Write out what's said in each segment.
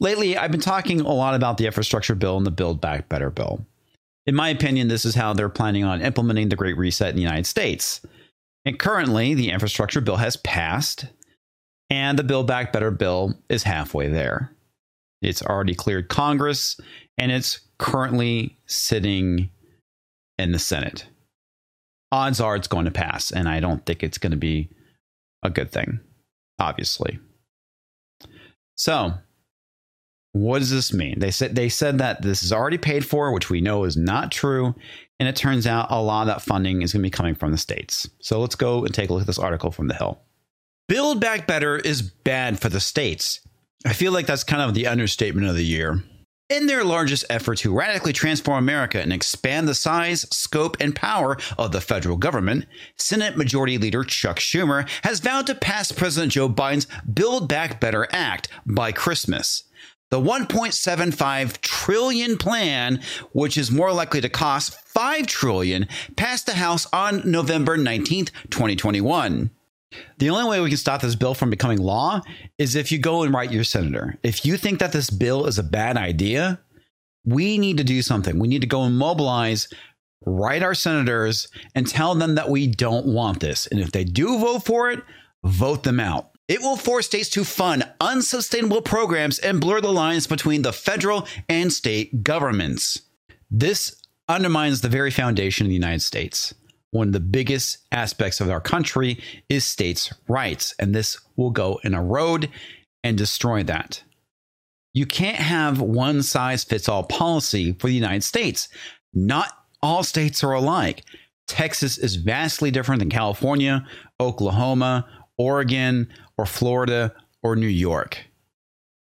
Lately, I've been talking a lot about the infrastructure bill and the Build Back Better bill. In my opinion, this is how they're planning on implementing the Great Reset in the United States. And currently, the infrastructure bill has passed, and the Build Back Better bill is halfway there. It's already cleared Congress, and it's currently sitting in the Senate. Odds are it's going to pass, and I don't think it's going to be a good thing, obviously. So, what does this mean? They said they said that this is already paid for, which we know is not true, and it turns out a lot of that funding is going to be coming from the states. So let's go and take a look at this article from the Hill. Build Back Better is bad for the states. I feel like that's kind of the understatement of the year. In their largest effort to radically transform America and expand the size, scope, and power of the federal government, Senate Majority Leader Chuck Schumer has vowed to pass President Joe Biden's Build Back Better Act by Christmas. The 1.75 trillion plan, which is more likely to cost 5 trillion, passed the House on November 19th, 2021. The only way we can stop this bill from becoming law is if you go and write your senator. If you think that this bill is a bad idea, we need to do something. We need to go and mobilize, write our senators, and tell them that we don't want this. And if they do vote for it, vote them out. It will force states to fund unsustainable programs and blur the lines between the federal and state governments. This undermines the very foundation of the United States one of the biggest aspects of our country is states' rights, and this will go and erode and destroy that. You can't have one size fits all policy for the United States. Not all states are alike. Texas is vastly different than California, Oklahoma, Oregon, or Florida, or New York.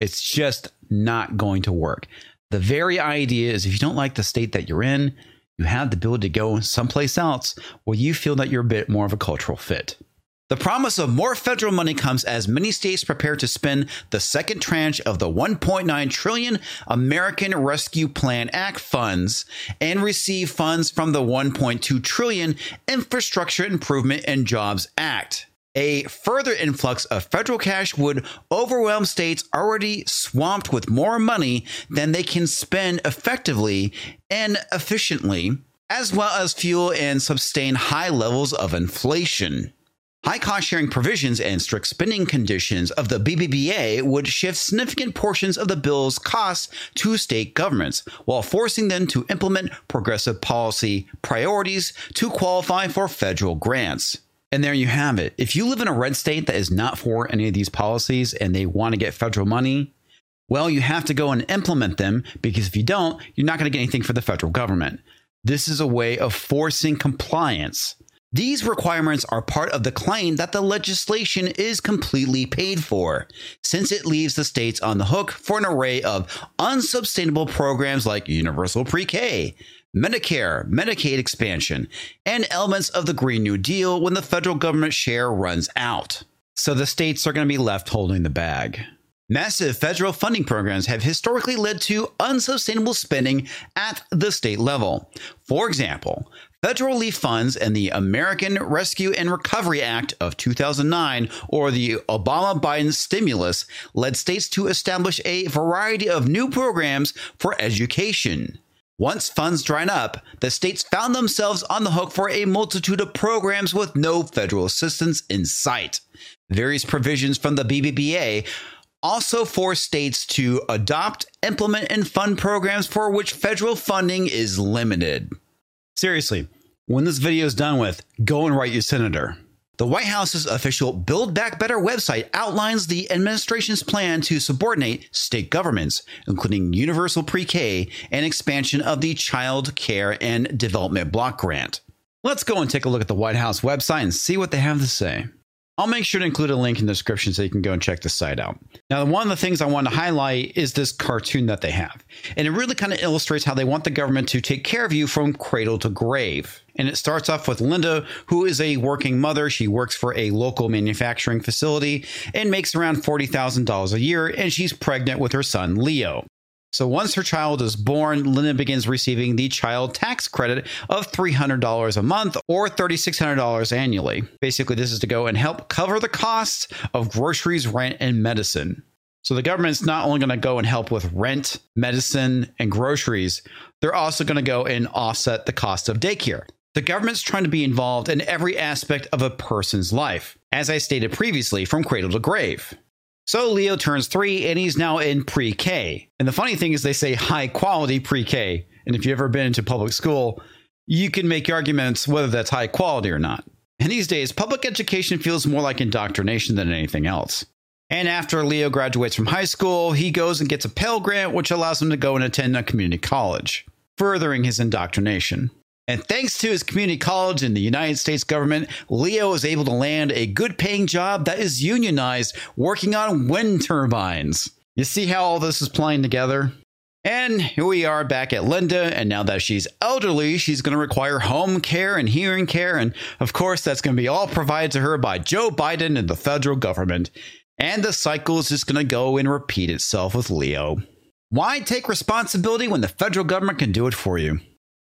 It's just not going to work. The very idea is if you don't like the state that you're in, you have the ability to go someplace else where you feel that you're a bit more of a cultural fit. The promise of more federal money comes as many states prepare to spend the second tranche of the 1.9 trillion American Rescue Plan Act funds and receive funds from the 1.2 trillion Infrastructure Improvement and Jobs Act. A further influx of federal cash would overwhelm states already swamped with more money than they can spend effectively and efficiently, as well as fuel and sustain high levels of inflation. High cost sharing provisions and strict spending conditions of the BBBA would shift significant portions of the bill's costs to state governments, while forcing them to implement progressive policy priorities to qualify for federal grants. And there you have it. If you live in a red state that is not for any of these policies and they want to get federal money, well, you have to go and implement them because if you don't, you're not going to get anything for the federal government. This is a way of forcing compliance. These requirements are part of the claim that the legislation is completely paid for, since it leaves the states on the hook for an array of unsustainable programs like universal pre K, Medicare, Medicaid expansion, and elements of the Green New Deal when the federal government share runs out. So the states are going to be left holding the bag. Massive federal funding programs have historically led to unsustainable spending at the state level. For example, federal relief funds and the American Rescue and Recovery Act of 2009, or the Obama Biden stimulus, led states to establish a variety of new programs for education. Once funds dried up, the states found themselves on the hook for a multitude of programs with no federal assistance in sight. Various provisions from the BBBA also force states to adopt, implement, and fund programs for which federal funding is limited. Seriously, when this video is done with, go and write your senator. The White House's official Build Back Better website outlines the administration's plan to subordinate state governments, including universal pre K and expansion of the Child Care and Development Block Grant. Let's go and take a look at the White House website and see what they have to say. I'll make sure to include a link in the description so you can go and check the site out. Now, one of the things I want to highlight is this cartoon that they have. And it really kind of illustrates how they want the government to take care of you from cradle to grave. And it starts off with Linda, who is a working mother. She works for a local manufacturing facility and makes around $40,000 a year, and she's pregnant with her son, Leo. So once her child is born, Linda begins receiving the child tax credit of $300 a month or $3,600 annually. Basically, this is to go and help cover the costs of groceries, rent, and medicine. So the government's not only going to go and help with rent, medicine, and groceries, they're also going to go and offset the cost of daycare. The government's trying to be involved in every aspect of a person's life, as I stated previously, from cradle to grave. So Leo turns three and he's now in pre K. And the funny thing is, they say high quality pre K. And if you've ever been into public school, you can make arguments whether that's high quality or not. And these days, public education feels more like indoctrination than anything else. And after Leo graduates from high school, he goes and gets a Pell Grant, which allows him to go and attend a community college, furthering his indoctrination. And thanks to his community college and the United States government, Leo is able to land a good paying job that is unionized working on wind turbines. You see how all this is playing together? And here we are back at Linda, and now that she's elderly, she's going to require home care and hearing care. And of course, that's going to be all provided to her by Joe Biden and the federal government. And the cycle is just going to go and repeat itself with Leo. Why take responsibility when the federal government can do it for you?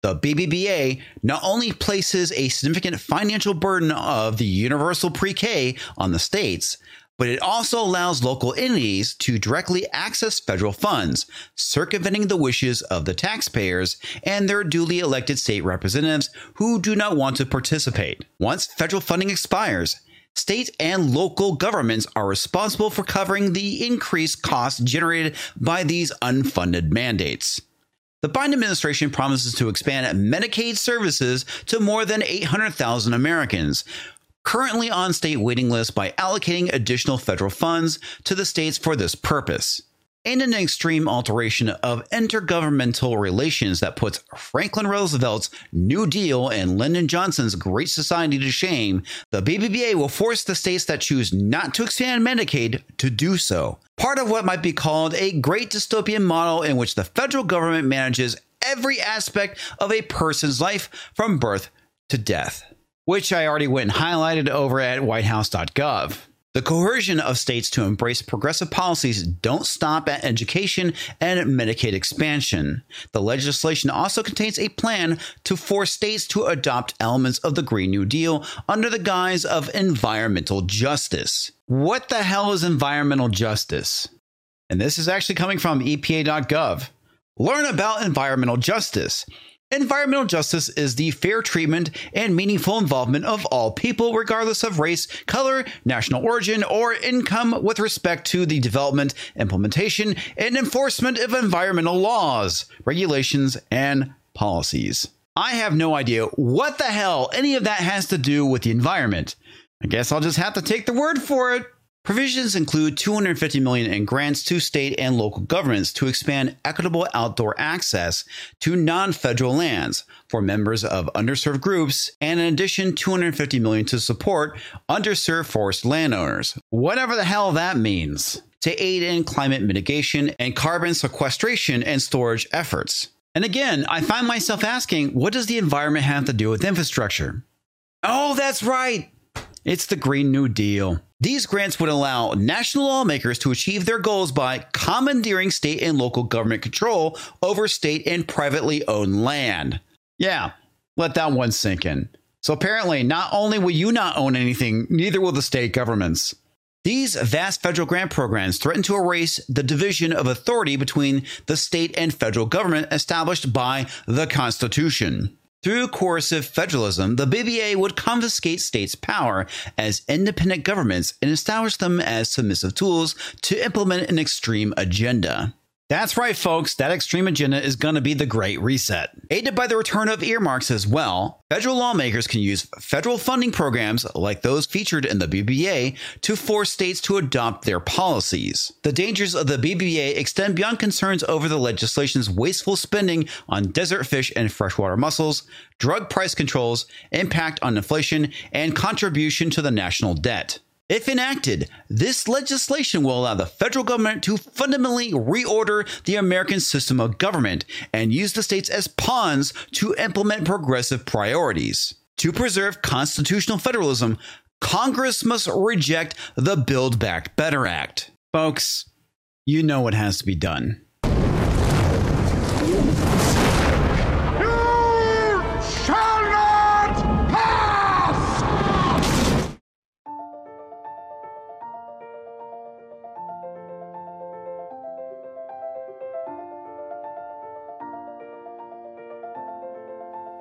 The BBBA not only places a significant financial burden of the universal pre K on the states, but it also allows local entities to directly access federal funds, circumventing the wishes of the taxpayers and their duly elected state representatives who do not want to participate. Once federal funding expires, state and local governments are responsible for covering the increased costs generated by these unfunded mandates. The Biden administration promises to expand Medicaid services to more than 800,000 Americans, currently on state waiting lists by allocating additional federal funds to the states for this purpose. In an extreme alteration of intergovernmental relations that puts Franklin Roosevelt's New Deal and Lyndon Johnson's Great Society to shame, the BBBA will force the states that choose not to expand Medicaid to do so. Part of what might be called a great dystopian model in which the federal government manages every aspect of a person's life from birth to death, which I already went and highlighted over at whitehouse.gov. The coercion of states to embrace progressive policies don't stop at education and Medicaid expansion. The legislation also contains a plan to force states to adopt elements of the Green New Deal under the guise of environmental justice. What the hell is environmental justice? And this is actually coming from EPA.gov. Learn about environmental justice. Environmental justice is the fair treatment and meaningful involvement of all people, regardless of race, color, national origin, or income, with respect to the development, implementation, and enforcement of environmental laws, regulations, and policies. I have no idea what the hell any of that has to do with the environment. I guess I'll just have to take the word for it. Provisions include 250 million in grants to state and local governments to expand equitable outdoor access to non-federal lands for members of underserved groups and in addition 250 million to support underserved forest landowners. Whatever the hell that means. To aid in climate mitigation and carbon sequestration and storage efforts. And again, I find myself asking, what does the environment have to do with infrastructure? Oh, that's right. It's the Green New Deal. These grants would allow national lawmakers to achieve their goals by commandeering state and local government control over state and privately owned land. Yeah, let that one sink in. So apparently, not only will you not own anything, neither will the state governments. These vast federal grant programs threaten to erase the division of authority between the state and federal government established by the Constitution. Through coercive federalism, the BBA would confiscate states' power as independent governments and establish them as submissive tools to implement an extreme agenda. That's right, folks. That extreme agenda is going to be the Great Reset. Aided by the return of earmarks as well, federal lawmakers can use federal funding programs like those featured in the BBA to force states to adopt their policies. The dangers of the BBA extend beyond concerns over the legislation's wasteful spending on desert fish and freshwater mussels, drug price controls, impact on inflation, and contribution to the national debt. If enacted, this legislation will allow the federal government to fundamentally reorder the American system of government and use the states as pawns to implement progressive priorities. To preserve constitutional federalism, Congress must reject the Build Back Better Act. Folks, you know what has to be done.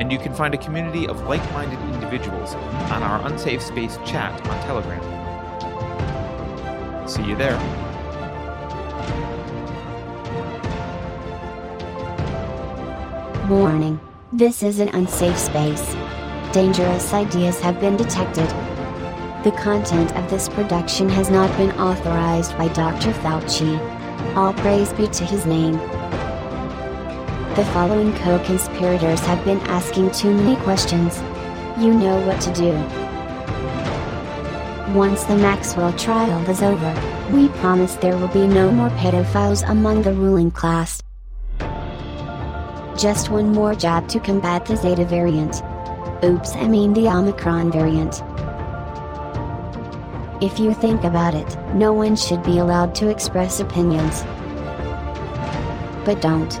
and you can find a community of like-minded individuals on our Unsafe Space chat on Telegram. See you there. Warning. This is an unsafe space. Dangerous ideas have been detected. The content of this production has not been authorized by Dr. Fauci. All praise be to his name. The following co-conspirators have been asking too many questions. You know what to do. Once the Maxwell trial is over, we promise there will be no more pedophiles among the ruling class. Just one more job to combat the Zeta variant. Oops, I mean the Omicron variant. If you think about it, no one should be allowed to express opinions. But don't.